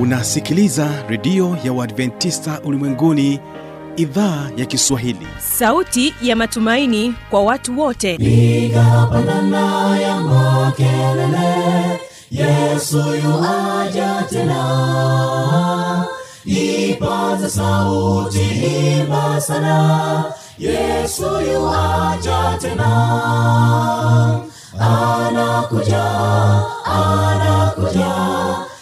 unasikiliza redio ya uadventista ulimwenguni idhaa ya kiswahili. Sauti ya matumaini kwa watu wote. Piga pandana ya makelele yesu yuaja tena. Ipaza sauti imba sana yesu yuaja tena. Anakuja anakuja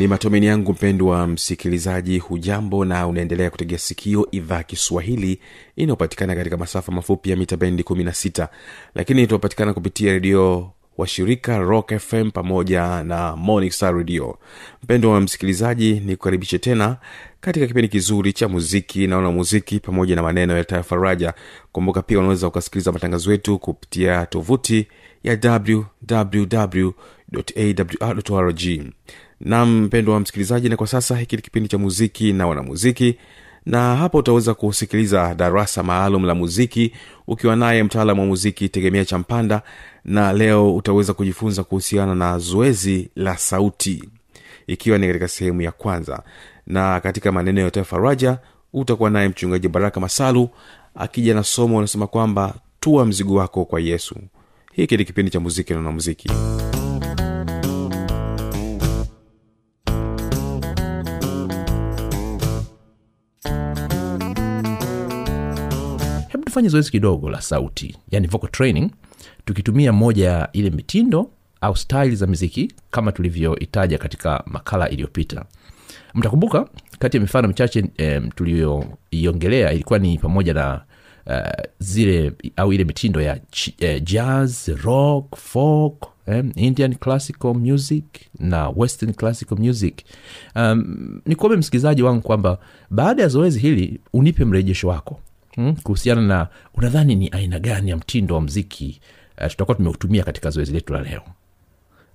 ni matumaini yangu mpendwa msikilizaji hujambo na unaendelea kutegea sikio idhaa kiswahili inayopatikana katika masafa mafupi ya mita bendi 16 lakini tunapatikana kupitia redio washirika rock fm pamoja na monisa radio. Mpendo wa msikilizaji ni kukaribishe tena katika kipindi kizuri cha muziki. Naona muziki pamoja na maneno ya faraja kumbuka pia unaweza ukasikiliza matangazo yetu kupitia tovuti ya www awr.org nam mpendo wa msikilizaji na kwa sasa hiki ni kipindi cha muziki na wanamuziki na hapa utaweza kusikiliza darasa maalum la muziki ukiwa naye mtaalamu wa muziki tegemea champanda na leo utaweza kujifunza kuhusiana na zoezi la sauti ikiwa ni katika sehemu ya kwanza. Na katika maneno ya faraja utakuwa naye mchungaji baraka masalu akija na somo anasema kwamba tua mzigo wako kwa yesu. Hiki ni kipindi cha muziki na wanamuziki tufanye zoezi kidogo la sauti yani vocal training tukitumia moja ya ile mitindo au style za miziki kama tulivyoitaja katika makala iliyopita. Mtakumbuka kati ya mifano michache um, tuliyoiongelea ilikuwa ni pamoja na uh, zile au ile mitindo ya ch- uh, jazz rock folk um, indian classical music na western classical music. Um, nikuombe msikilizaji wangu kwamba baada ya zoezi hili unipe mrejesho wako hmm, kuhusiana na unadhani ni aina gani ya mtindo wa mziki uh, tutakuwa tumeutumia katika zoezi letu la leo?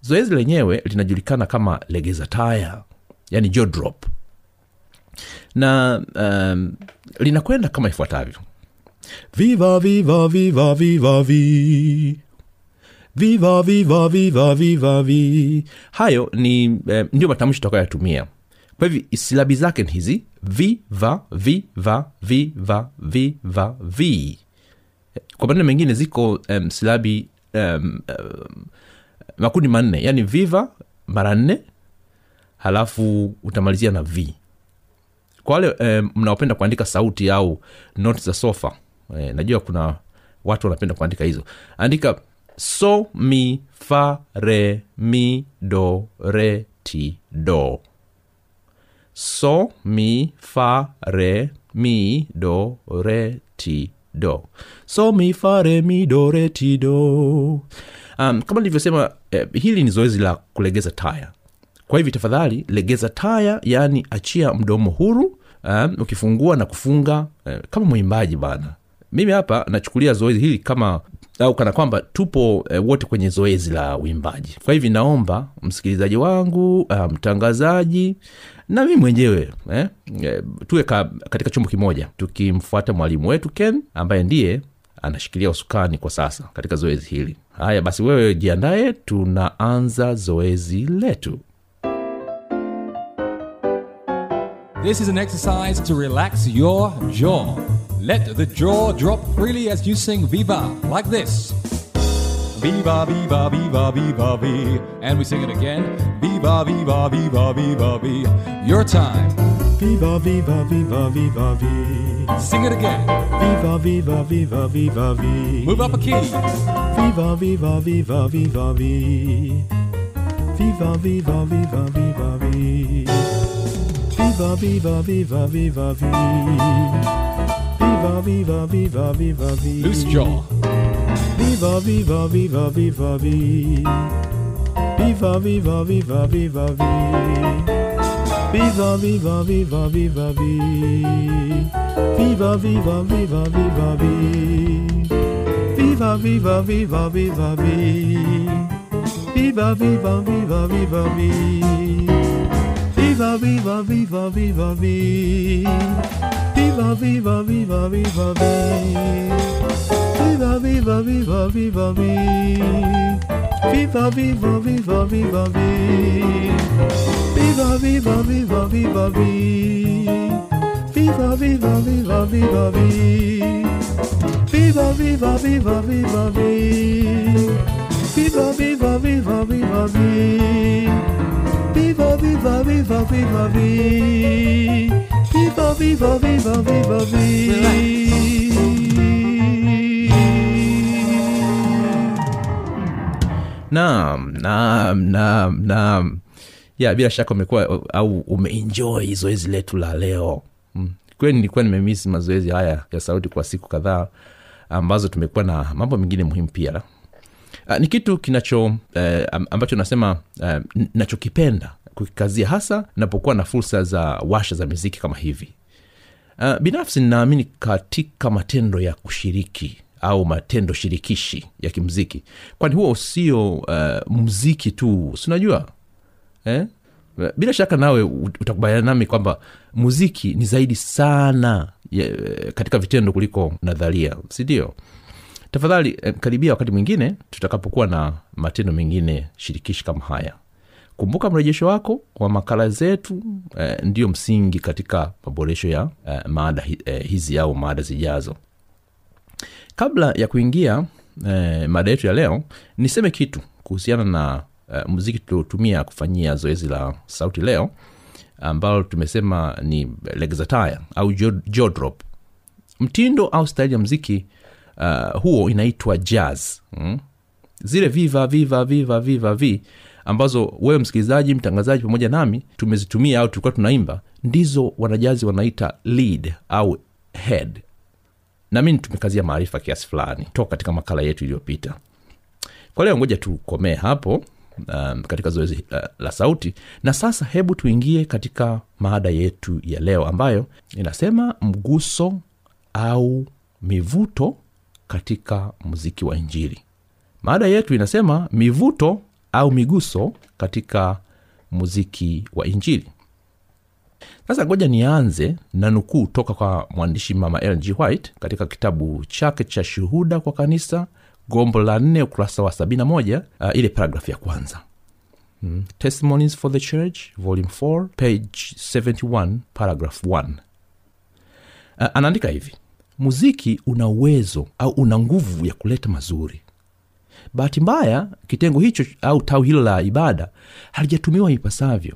Zoezi lenyewe linajulikana kama legeza taya yani jaw drop. Na um, linakwenda kama ifuatavyo. Viva viva viva viva vi. Viva viva viva viva vi. Hayo ni eh, ndio matamshi tutakayoyatumia kwa hivi silabi zake ni hizi viva viva viva viva vi. Kwa maneno mengine ziko um, silabi um, um, makundi manne. Yani viva mara nne halafu utamalizia na v kwa wale um, mnaopenda kuandika sauti au not za sofa e, najua kuna watu wanapenda kuandika hizo. Andika so mi fa re mi do re ti do so mi fa re mi do re ti do. So mi fa re mi do re ti do. Um, kama nilivyosema eh, hili ni zoezi la kulegeza taya. Kwa hivi tafadhali legeza taya yaani achia mdomo huru um, ukifungua na kufunga eh, kama mwimbaji bana. Mimi hapa nachukulia zoezi hili kama au kana kwamba tupo e, wote kwenye zoezi la uimbaji. Kwa hivi naomba msikilizaji wangu uh, mtangazaji na mi mwenyewe eh, eh, tuwe ka, katika chombo kimoja. Tukimfuata mwalimu wetu ken ambaye ndiye anashikilia usukani kwa sasa katika zoezi hili. Haya basi wewe jiandaye tunaanza zoezi letu. This is an exercise to relax your jaw. Let the jaw drop freely as you sing Viva, like this. Viva, viva, viva, viva, vi. And we sing it again. Viva, viva, viva, viva, vi. Your time. Viva, viva, viva, viva, vi. Sing it again. Viva, viva, viva, viva, vi. Move up a key. Viva, viva, viva, viva, vi. Viva, viva, viva, viva, vi. Viva, viva, viva, viva, vi. Viva, viva, viva, viva, vi. Loose jaw. Viva, viva, viva, viva, vi. Viva, viva, viva, viva, vi. Viva, viva, viva, viva, vi. Viva, viva, viva, viva, vi. Viva, viva, viva, viva, vi. Viva, viva, viva, viva, vi. Viva, viva, viva, viva, vi. Viva, viva, viva, viva, vi. Viva, viva, viva, viva, vi. Viva, viva, viva, viva, vi. Viva, viva, viva, viva, vi. Viva, viva, viva, viva, vi. Viva, viva, viva, viva, vi. Viva, viva, viva, viva, vi. Viva, viva, viva, viva, vi. Viva, viva, viva, viva, vi. naam naam naam naam ya bila shaka umekuwa au umeenjoy zoezi letu la leo mm. kweli nilikuwa nimemisi mazoezi haya ya sauti kwa siku kadhaa ambazo tumekuwa na mambo mengine muhimu pia uh, ni kitu kinacho eh, ambacho nasema eh, nachokipenda kukikazia hasa napokuwa na fursa za washa za miziki kama hivi. Uh, binafsi ninaamini katika matendo ya kushiriki au matendo shirikishi ya kimziki. Kwani huo sio uh, mziki tu sinajua eh? bila shaka nawe utakubaliana nami kwamba muziki ni zaidi sana ya, katika vitendo kuliko nadharia sindio tafadhali eh, karibia wakati mwingine tutakapokuwa na matendo mengine shirikishi kama haya. Kumbuka mrejesho wako wa makala zetu eh, ndio msingi katika maboresho ya eh, maada eh, hizi au maada zijazo. Kabla ya kuingia eh, mada yetu ya leo niseme kitu kuhusiana na eh, muziki tuliotumia kufanyia zoezi la sauti leo ambalo tumesema ni legzatire au jodrop mtindo au staili ya mziki uh, huo inaitwa jazz. Mm? zile viva viva viva viva vi ambazo wewe msikilizaji mtangazaji pamoja nami tumezitumia au tulikuwa tunaimba ndizo wanajazi wanaita lead au head. Nami tumekazia maarifa kiasi fulani toka katika makala yetu iliyopita. Kwa leo ngoja tukomee hapo um, katika zoezi uh, la sauti. Na sasa hebu tuingie katika maada yetu ya leo ambayo inasema mguso au mivuto katika muziki wa injili. Maada yetu inasema mivuto au miguso katika muziki wa injili. Sasa ngoja nianze na nukuu toka kwa mwandishi mama lg white katika kitabu chake cha shuhuda kwa kanisa gombo la nne ukurasa wa 71 uh, ile paragrafu ya kwanza. Mm. testimonies for the church volume 4 page 71 paragraph 1 uh, anaandika hivi muziki una uwezo au una nguvu ya kuleta mazuri. Bahati mbaya kitengo hicho au tau hilo la ibada halijatumiwa ipasavyo.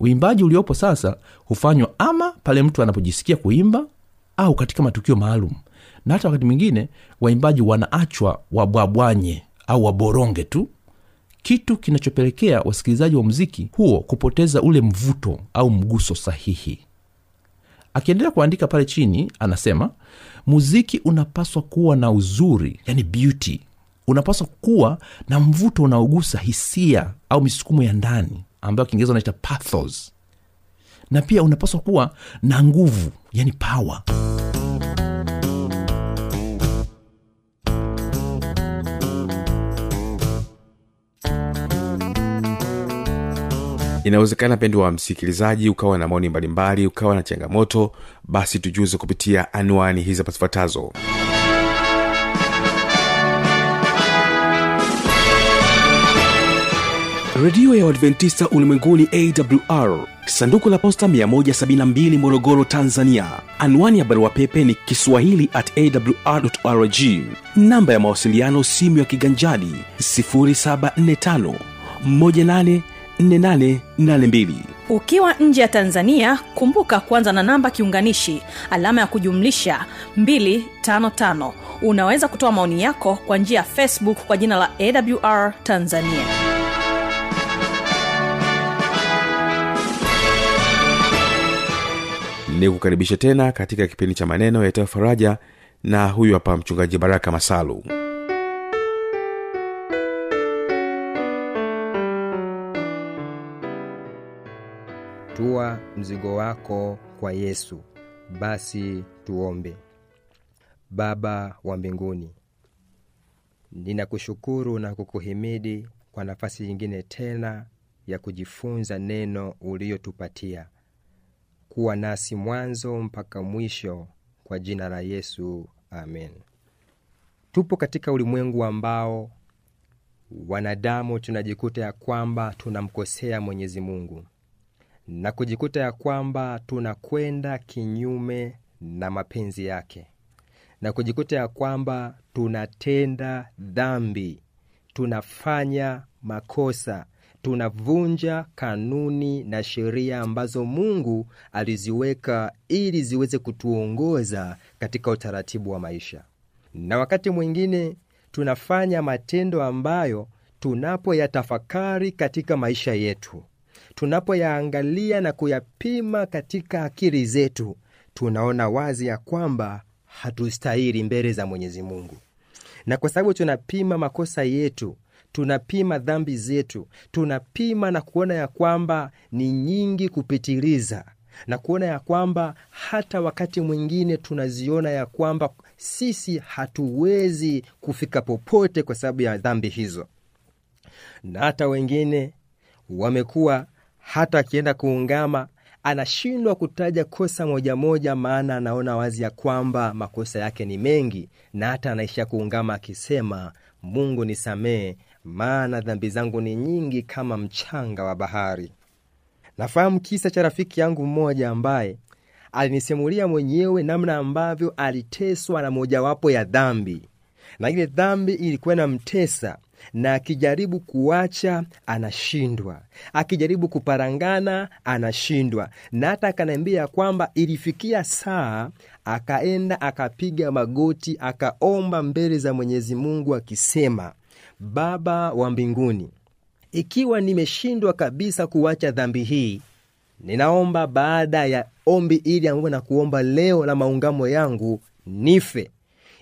Uimbaji uliopo sasa hufanywa ama pale mtu anapojisikia kuimba au katika matukio maalum. Na hata wakati mwingine waimbaji wanaachwa wabwabwanye au waboronge tu. Kitu kinachopelekea wasikilizaji wa muziki huo kupoteza ule mvuto au mguso sahihi akiendelea kuandika pale chini anasema muziki unapaswa kuwa na uzuri yani beauty. Unapaswa kuwa na mvuto unaogusa hisia au misukumo ya ndani ambayo kiingereza unaita pathos. Na pia unapaswa kuwa na nguvu yani power inawezekana pendo wa msikilizaji ukawa na maoni mbalimbali ukawa na changamoto basi tujuze kupitia anwani hizi pazifuatazo zifuatazo. Redio ya uadventista ulimwenguni awr sanduku la posta 172 morogoro tanzania. Anwani ya barua pepe ni kiswahili at awrrg namba ya mawasiliano simu ya kiganjadi 745 184882 ukiwa nje ya tanzania kumbuka kuanza na namba kiunganishi alama ya kujumlisha 255 unaweza kutoa maoni yako kwa njia ya facebook kwa jina la awr tanzania. Ni kukaribisha tena katika kipindi cha maneno yatayo faraja na huyu hapa mchungaji baraka masalu tua mzigo wako kwa yesu. Basi tuombe. Baba wa mbinguni ninakushukuru na kukuhimidi kwa nafasi nyingine tena ya kujifunza neno uliyotupatia. Kuwa nasi mwanzo mpaka mwisho kwa jina la yesu. Amen. Tupo katika ulimwengu ambao wanadamu tunajikuta ya kwamba tunamkosea mwenyezi mungu na kujikuta ya kwamba tunakwenda kinyume na mapenzi yake na kujikuta ya kwamba tunatenda dhambi tunafanya makosa tunavunja kanuni na sheria ambazo mungu aliziweka ili ziweze kutuongoza katika utaratibu wa maisha. Na wakati mwingine tunafanya matendo ambayo tunapoyatafakari katika maisha yetu tunapoyaangalia na kuyapima katika akili zetu tunaona wazi ya kwamba hatustahili mbele za mwenyezi mungu. Na kwa sababu tunapima makosa yetu tunapima dhambi zetu tunapima na kuona ya kwamba ni nyingi kupitiliza na kuona ya kwamba hata wakati mwingine tunaziona ya kwamba sisi hatuwezi kufika popote kwa sababu ya dhambi hizo. Na hata wengine wamekuwa hata akienda kuungama anashindwa kutaja kosa moja moja maana anaona wazi ya kwamba makosa yake ni mengi na hata anaishia kuungama akisema mungu nisamee maana dhambi zangu ni nyingi kama mchanga wa bahari. Nafahamu kisa cha rafiki yangu mmoja ambaye alinisimulia mwenyewe namna ambavyo aliteswa na mojawapo ya dhambi na ile dhambi ilikuwa inamtesa na akijaribu kuacha anashindwa. Akijaribu kuparangana anashindwa. Na hata akaniambia kwamba ilifikia saa akaenda akapiga magoti akaomba mbele za mwenyezi mungu akisema baba wa mbinguni ikiwa nimeshindwa kabisa kuacha dhambi hii ninaomba baada ya ombi ili ambayo na kuomba leo la maungamo yangu nife.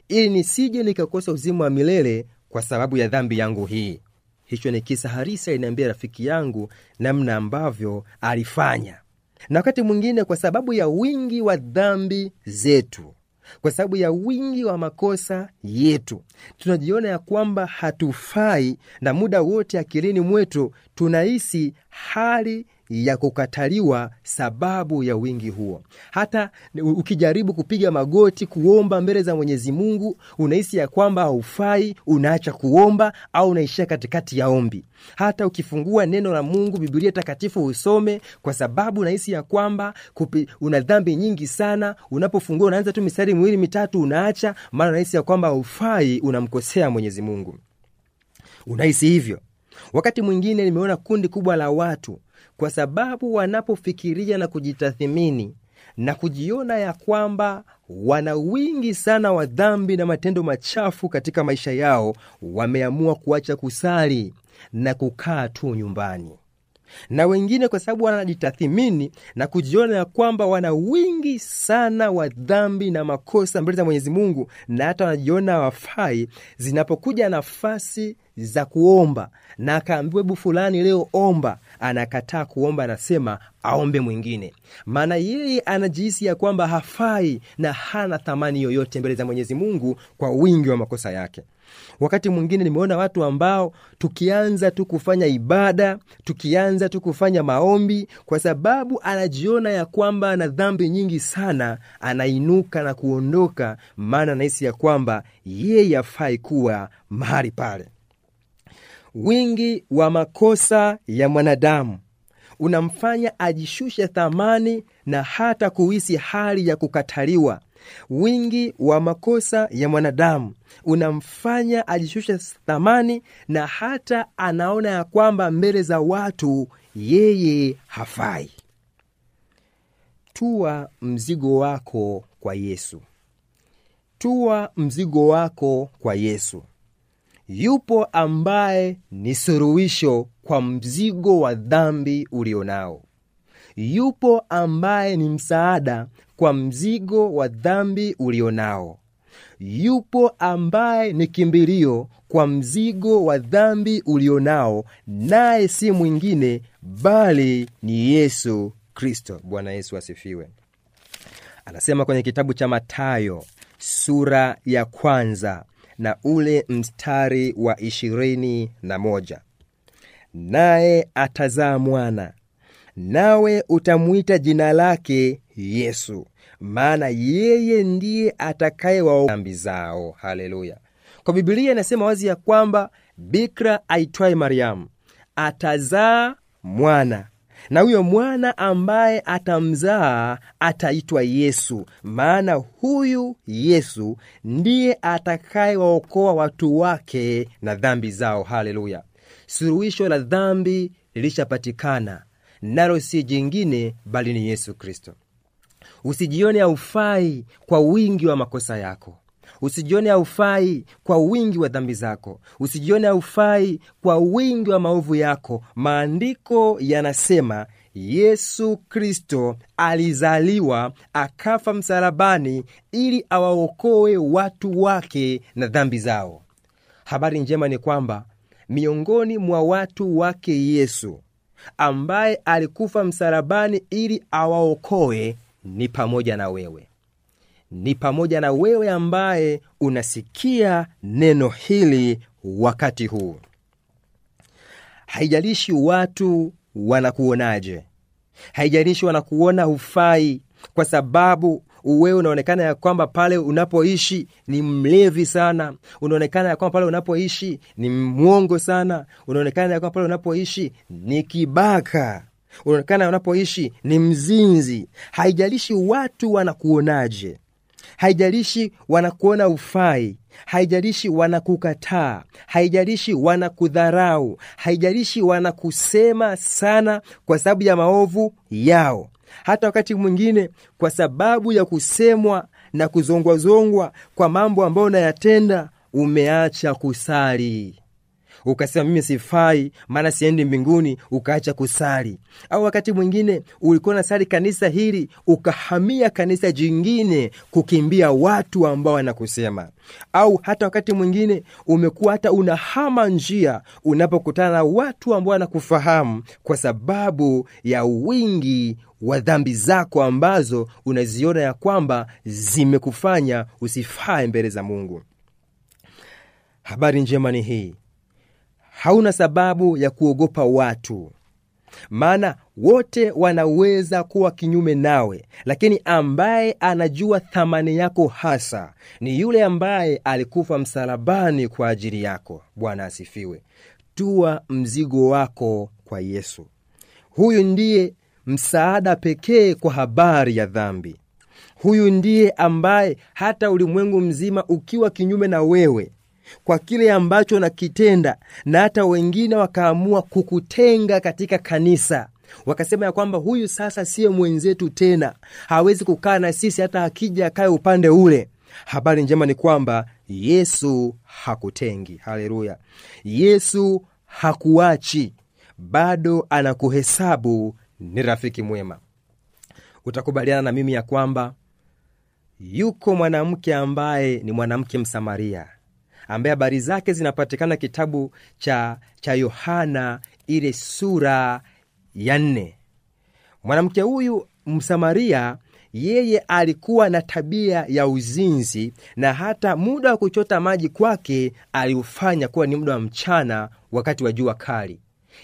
Ili nisije nikakosa uzima wa milele kwa sababu ya dhambi yangu hii. Hicho ni kisa harisi aliniambia rafiki yangu namna ambavyo alifanya. Na wakati mwingine kwa sababu ya wingi wa dhambi zetu kwa sababu ya wingi wa makosa yetu tunajiona ya kwamba hatufai na muda wote akilini mwetu tunahisi hali ya kukataliwa sababu ya wingi huo. Hata ukijaribu kupiga magoti kuomba mbele za mwenyezi mungu unahisi ya kwamba haufai unaacha kuomba au unaishia katikati ya ombi. Hata ukifungua neno la mungu Biblia takatifu usome kwa sababu unahisi ya kwamba kupi, una dhambi nyingi sana. Unapofungua unaanza tu mistari miwili mitatu unaacha maana unahisi ya kwamba haufai unamkosea mwenyezi mungu. Unahisi hivyo. Wakati mwingine nimeona kundi kubwa la watu kwa sababu wanapofikiria na kujitathimini na kujiona ya kwamba wana wingi sana wa dhambi na matendo machafu katika maisha yao wameamua kuacha kusali na kukaa tu nyumbani na wengine kwa sababu wanajitathimini na kujiona ya kwamba wana wingi sana wa dhambi na makosa mbele za mwenyezi mungu na hata wanajiona wafai zinapokuja nafasi za kuomba. Na akaambiwa hebu fulani leo omba. Anakataa kuomba anasema aombe mwingine. Maana yeye anajihisi ya kwamba hafai na hana thamani yoyote mbele za mwenyezi mungu kwa wingi wa makosa yake wakati mwingine nimeona watu ambao tukianza tu kufanya ibada tukianza tu kufanya maombi kwa sababu anajiona ya kwamba ana dhambi nyingi sana anainuka na kuondoka maana anahisi ya kwamba yeye afai kuwa mahali pale. Wingi wa makosa ya mwanadamu unamfanya ajishushe thamani na hata kuhisi hali ya kukataliwa. Wingi wa makosa ya mwanadamu unamfanya ajishushe thamani na hata anaona ya kwamba mbele za watu yeye hafai. Tua mzigo wako kwa yesu. Tua mzigo wako kwa yesu. Yupo ambaye ni suruhisho kwa mzigo wa dhambi ulionao. Yupo ambaye ni msaada kwa mzigo wa dhambi ulionao yupo ambaye ni kimbilio kwa mzigo wa dhambi ulionao naye si mwingine bali ni yesu kristo. Bwana yesu asifiwe. Anasema kwenye kitabu cha matayo sura ya kwanza na ule mstari wa ishirini na moja. Naye atazaa mwana nawe utamwita jina lake yesu maana yeye ndiye atakayewa dhambi zao. Haleluya. Kwa bibilia inasema wazi ya kwamba bikra aitwaye mariamu atazaa mwana na huyo mwana ambaye atamzaa ataitwa yesu maana huyu yesu ndiye atakayewaokoa watu wake na dhambi zao. Haleluya. Suruhisho la dhambi lilishapatikana nalo si jingine bali ni yesu kristo usijione haufai kwa wingi wa makosa yako. Usijione haufai kwa wingi wa dhambi zako. Usijione haufai kwa wingi wa maovu yako. Maandiko yanasema yesu kristo alizaliwa akafa msalabani ili awaokoe watu wake na dhambi zao. Habari njema ni kwamba miongoni mwa watu wake yesu ambaye alikufa msalabani ili awaokoe ni pamoja na wewe. Ni pamoja na wewe ambaye unasikia neno hili wakati huu. Haijalishi watu wanakuonaje. Haijalishi wanakuona hufai kwa sababu wewe unaonekana ya kwamba pale unapoishi ni mlevi sana. Unaonekana ya kwamba pale unapoishi ni mwongo sana. Unaonekana ya kwamba pale unapoishi ni kibaka unaonekana unapoishi ni mzinzi. Haijalishi watu wanakuonaje. Haijalishi wanakuona ufai. Haijalishi wanakukataa. Haijalishi wanakudharau. Haijalishi wanakusema sana kwa sababu ya maovu yao. Hata wakati mwingine kwa sababu ya kusemwa na kuzongwazongwa kwa mambo ambayo unayatenda umeacha kusali ukasema mimi sifai maana siendi mbinguni ukaacha kusali. Au wakati mwingine ulikuwa unasali kanisa hili ukahamia kanisa jingine kukimbia watu ambao wanakusema. Au hata wakati mwingine umekuwa hata unahama njia unapokutana na watu ambao wanakufahamu kwa sababu ya wingi wa dhambi zako ambazo unaziona ya kwamba zimekufanya usifae mbele za mungu. Habari njema ni hii hauna sababu ya kuogopa watu. Maana wote wanaweza kuwa kinyume nawe lakini ambaye anajua thamani yako hasa ni yule ambaye alikufa msalabani kwa ajili yako. Bwana asifiwe. Tua mzigo wako kwa yesu. Huyu ndiye msaada pekee kwa habari ya dhambi. Huyu ndiye ambaye hata ulimwengu mzima ukiwa kinyume na wewe kwa kile ambacho nakitenda na hata wengine wakaamua kukutenga katika kanisa. Wakasema ya kwamba huyu sasa siye mwenzetu tena. Hawezi kukaa na sisi hata akija akaye upande ule. Habari njema ni kwamba yesu hakutengi. Haleluya. Yesu hakuachi. Bado anakuhesabu ni rafiki mwema. Utakubaliana na mimi ya kwamba yuko mwanamke ambaye ni mwanamke msamaria ambaye habari zake zinapatikana kitabu cha cha yohana ile sura ya nne. Mwanamke huyu msamaria yeye alikuwa na tabia ya uzinzi na hata muda wa kuchota maji kwake aliufanya kuwa ni muda wa mchana wakati wa jua kali.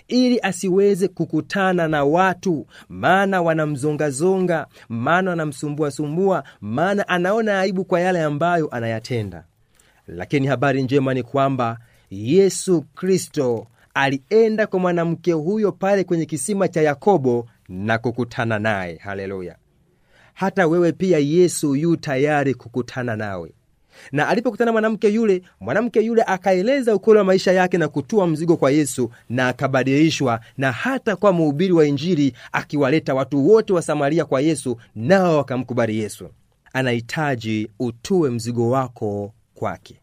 Ili asiweze kukutana na watu maana wanamzongazonga maana wanamsumbuasumbua maana anaona aibu kwa yale ambayo anayatenda lakini habari njema ni kwamba yesu kristo alienda kwa mwanamke huyo pale kwenye kisima cha yakobo na kukutana naye. Haleluya. Hata wewe pia yesu yu tayari kukutana nawe. Na alipokutana mwanamke yule mwanamke yule akaeleza ukweli wa maisha yake na kutua mzigo kwa yesu na akabadilishwa na hata kwa mhubiri wa injili akiwaleta watu wote wa samaria kwa yesu nao wakamkubali yesu. Anahitaji utue mzigo wako kwake.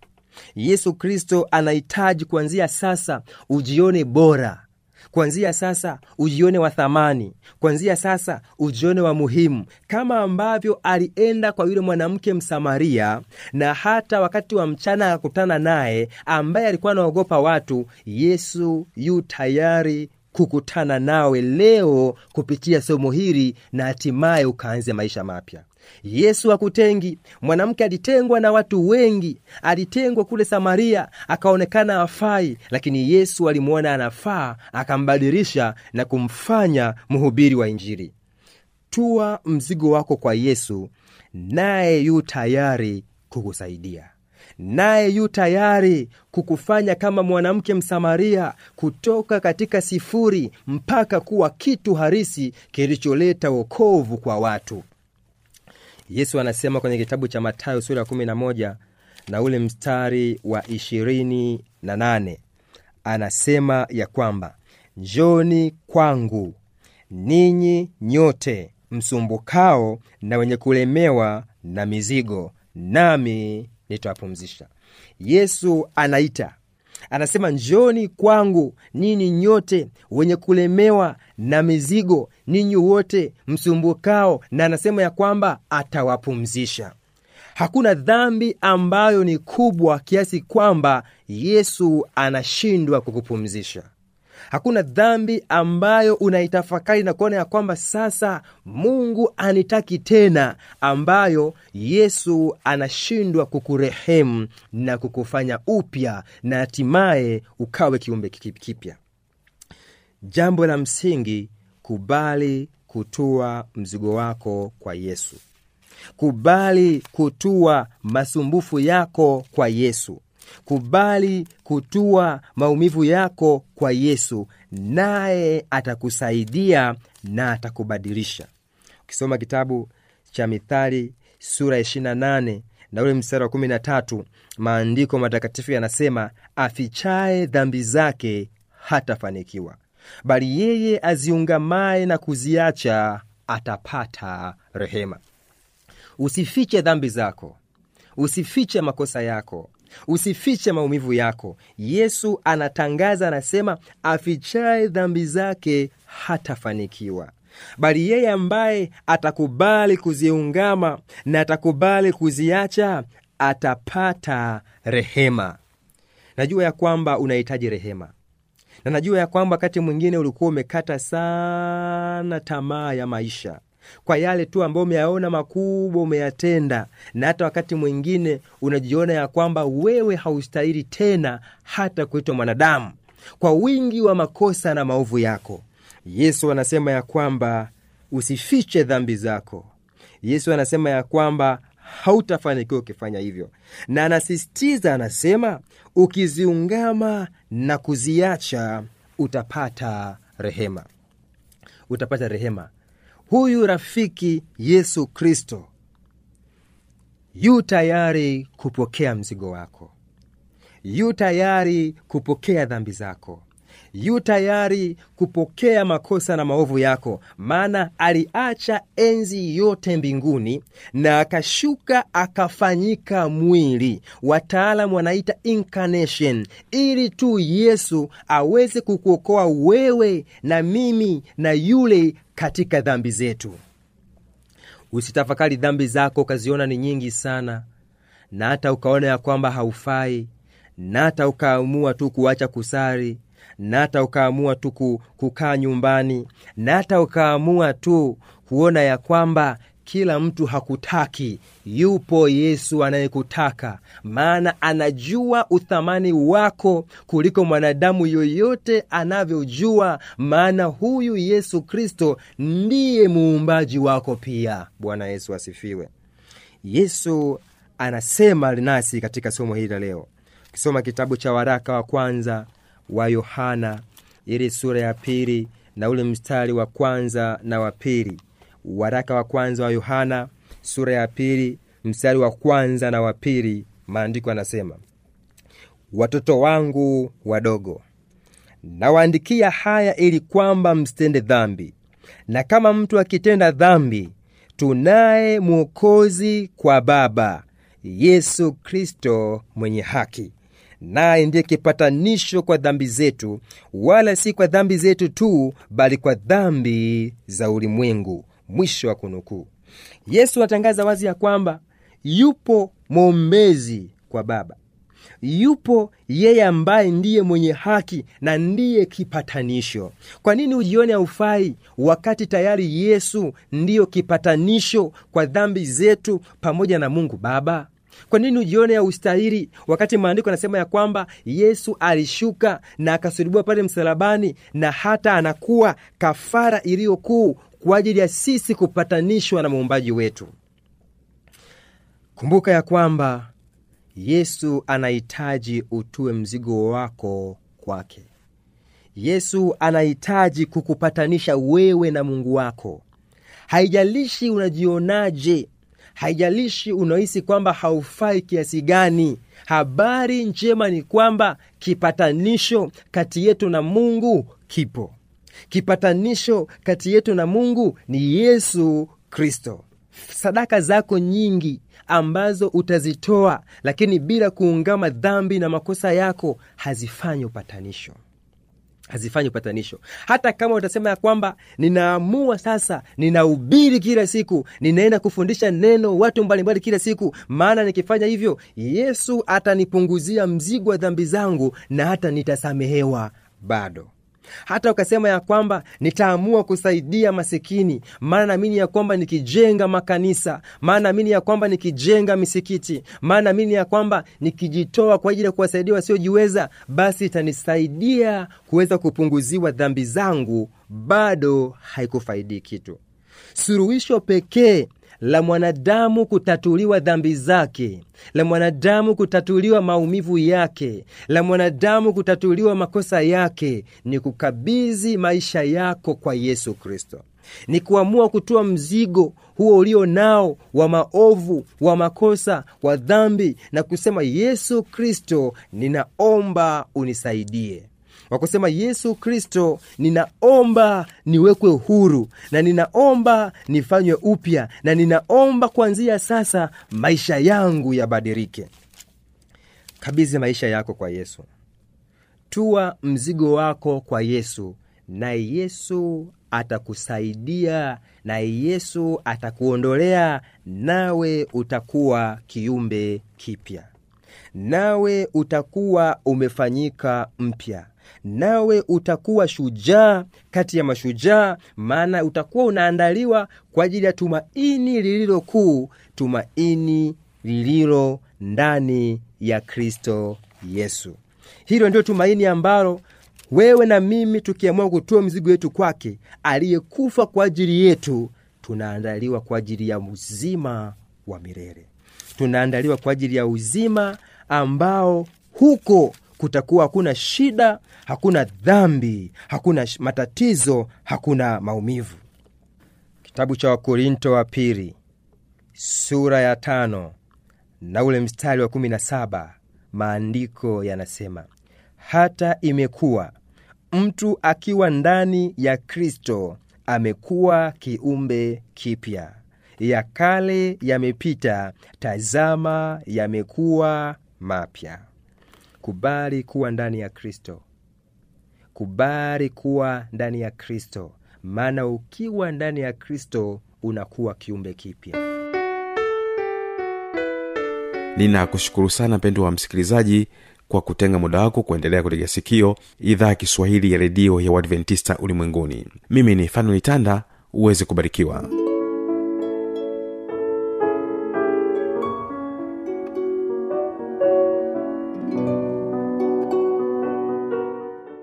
Yesu kristo anahitaji kuanzia sasa ujione bora. Kuanzia sasa ujione wa thamani. Kuanzia sasa ujione wa muhimu. Kama ambavyo alienda kwa yule mwanamke msamaria na hata wakati wa mchana akakutana naye ambaye alikuwa anaogopa watu yesu yu tayari kukutana nawe leo kupitia somo hili na hatimaye ukaanze maisha mapya yesu hakutengi. Mwanamke alitengwa na watu wengi. Alitengwa kule samaria akaonekana afai lakini yesu alimwona anafaa akambadilisha na kumfanya mhubiri wa injili. Tua mzigo wako kwa yesu naye yu tayari kukusaidia. Naye yu tayari kukufanya kama mwanamke msamaria kutoka katika sifuri mpaka kuwa kitu harisi kilicholeta wokovu kwa watu yesu anasema kwenye kitabu cha matayo sura ya 11 na ule mstari wa 28 anasema ya kwamba njoni kwangu ninyi nyote msumbukao na wenye kulemewa na mizigo nami nitawapumzisha. Yesu anaita anasema njoni kwangu ninyi nyote wenye kulemewa na mizigo ninyi wote msumbukao. Na anasema ya kwamba atawapumzisha. Hakuna dhambi ambayo ni kubwa kiasi kwamba yesu anashindwa kukupumzisha hakuna dhambi ambayo unaitafakari na kuona ya kwamba sasa mungu anitaki tena ambayo yesu anashindwa kukurehemu na kukufanya upya na hatimaye ukawe kiumbe kipya. Jambo la msingi kubali kutua mzigo wako kwa yesu. Kubali kutua masumbufu yako kwa yesu kubali kutua maumivu yako kwa yesu naye atakusaidia na atakubadilisha. Ukisoma kitabu cha mithali sura ya 28 na ule mstari wa 13 maandiko matakatifu yanasema afichaye dhambi zake hatafanikiwa bali yeye aziungamaye na kuziacha atapata rehema. Usifiche dhambi zako usifiche makosa yako usifiche maumivu yako. Yesu anatangaza anasema afichaye dhambi zake hatafanikiwa. Bali yeye ambaye atakubali kuziungama na atakubali kuziacha atapata rehema. Najua ya kwamba unahitaji rehema. Na najua ya kwamba wakati mwingine ulikuwa umekata sana tamaa ya maisha kwa yale tu ambayo umeyaona makubwa umeyatenda na hata wakati mwingine unajiona ya kwamba wewe haustahili tena hata kuitwa mwanadamu. Kwa wingi wa makosa na maovu yako yesu anasema ya kwamba usifiche dhambi zako. Yesu anasema ya kwamba hautafanikiwa ukifanya hivyo. Na anasisitiza anasema ukiziungama na kuziacha utapata rehema. Utapata rehema huyu rafiki yesu kristo yu tayari kupokea mzigo wako. Yu tayari kupokea dhambi zako yu tayari kupokea makosa na maovu yako. Maana aliacha enzi yote mbinguni na akashuka akafanyika mwili. Wataalamu wanaita incarnation ili tu yesu aweze kukuokoa wewe na mimi na yule katika dhambi zetu. Usitafakari dhambi zako ukaziona ni nyingi sana na hata ukaona ya kwamba haufai na hata ukaamua tu kuacha kusari na hata ukaamua tu kukaa nyumbani. Na hata ukaamua tu kuona ya kwamba kila mtu hakutaki. Yupo yesu anayekutaka. Maana anajua uthamani wako kuliko mwanadamu yoyote anavyojua. Maana huyu yesu kristo ndiye muumbaji wako pia. Bwana yesu asifiwe. Yesu anasema nasi katika somo hili la leo. Ukisoma kitabu cha waraka wa kwanza wa yohana ili sura ya pili na ule mstari wa kwanza na wa pili. Waraka wa kwanza wa yohana sura ya pili mstari wa kwanza na wa pili maandiko anasema watoto wangu wadogo nawaandikia haya ili kwamba msitende dhambi. Na kama mtu akitenda dhambi tunaye mwokozi kwa baba yesu kristo mwenye haki naye ndiye kipatanisho kwa dhambi zetu wala si kwa dhambi zetu tu bali kwa dhambi za ulimwengu. Mwisho wa kunukuu. Yesu anatangaza wazi ya kwamba yupo mwombezi kwa baba. Yupo yeye ambaye ndiye mwenye haki na ndiye kipatanisho. Kwa nini ujione haufai wakati tayari yesu ndiyo kipatanisho kwa dhambi zetu pamoja na mungu baba kwa nini ujione ya ustahiri wakati maandiko yanasema ya kwamba yesu alishuka na akasulubiwa pale msalabani na hata anakuwa kafara iliyo kuu kwa ajili ya sisi kupatanishwa na muumbaji wetu. Kumbuka ya kwamba yesu anahitaji utue mzigo wako kwake. Yesu anahitaji kukupatanisha wewe na mungu wako. Haijalishi unajionaje haijalishi unahisi kwamba haufai kiasi gani. Habari njema ni kwamba kipatanisho kati yetu na mungu kipo. Kipatanisho kati yetu na mungu ni yesu kristo. Sadaka zako nyingi ambazo utazitoa lakini bila kuungama dhambi na makosa yako hazifanyi upatanisho hazifanyi upatanisho. Hata kama utasema ya kwamba ninaamua sasa ninahubiri kila siku ninaenda kufundisha neno watu mbalimbali kila siku maana nikifanya hivyo yesu atanipunguzia mzigo wa dhambi zangu na hata nitasamehewa bado hata ukasema ya kwamba nitaamua kusaidia masikini maana naamini ya kwamba nikijenga makanisa maana naamini ya kwamba nikijenga misikiti maana naamini ya kwamba nikijitoa kwa ajili ya kuwasaidia wasiojiweza basi itanisaidia kuweza kupunguziwa dhambi zangu. Bado haikufaidi kitu suruhisho pekee la mwanadamu kutatuliwa dhambi zake la mwanadamu kutatuliwa maumivu yake la mwanadamu kutatuliwa makosa yake ni kukabidhi maisha yako kwa yesu kristo. Ni kuamua kutoa mzigo huo ulio nao wa maovu wa makosa wa dhambi na kusema yesu kristo ninaomba unisaidie wa kusema yesu kristo ninaomba niwekwe huru na ninaomba nifanywe upya na ninaomba kuanzia sasa maisha yangu yabadilike. Kabizi maisha yako kwa yesu. Tua mzigo wako kwa yesu naye yesu atakusaidia naye yesu atakuondolea nawe utakuwa kiumbe kipya. Nawe utakuwa umefanyika mpya nawe utakuwa shujaa kati ya mashujaa maana utakuwa unaandaliwa kwa ajili ya tumaini lililo kuu tumaini lililo ndani ya kristo yesu. Hilo ndio tumaini ambalo wewe na mimi tukiamua kutoa mizigo yetu kwake aliyekufa kwa ajili yetu tunaandaliwa kwa ajili ya uzima wa milele. Tunaandaliwa kwa ajili ya uzima ambao huko kutakuwa hakuna shida hakuna dhambi hakuna matatizo hakuna maumivu. Kitabu cha wakorinto wa pili sura ya tano na ule mstari wa kumi na saba maandiko yanasema hata imekuwa mtu akiwa ndani ya kristo amekuwa kiumbe kipya. Ya kale yamepita tazama yamekuwa mapya kubali kuwa ndani ya kristo. Kubali kuwa ndani ya kristo. Maana ukiwa ndani ya kristo unakuwa kiumbe kipya. Ninakushukuru sana mpendo wa msikilizaji kwa kutenga muda wako kuendelea kutega sikio idhaa ya kiswahili ya redio ya uadventista ulimwenguni. Mimi ni fanuel tanda uweze kubarikiwa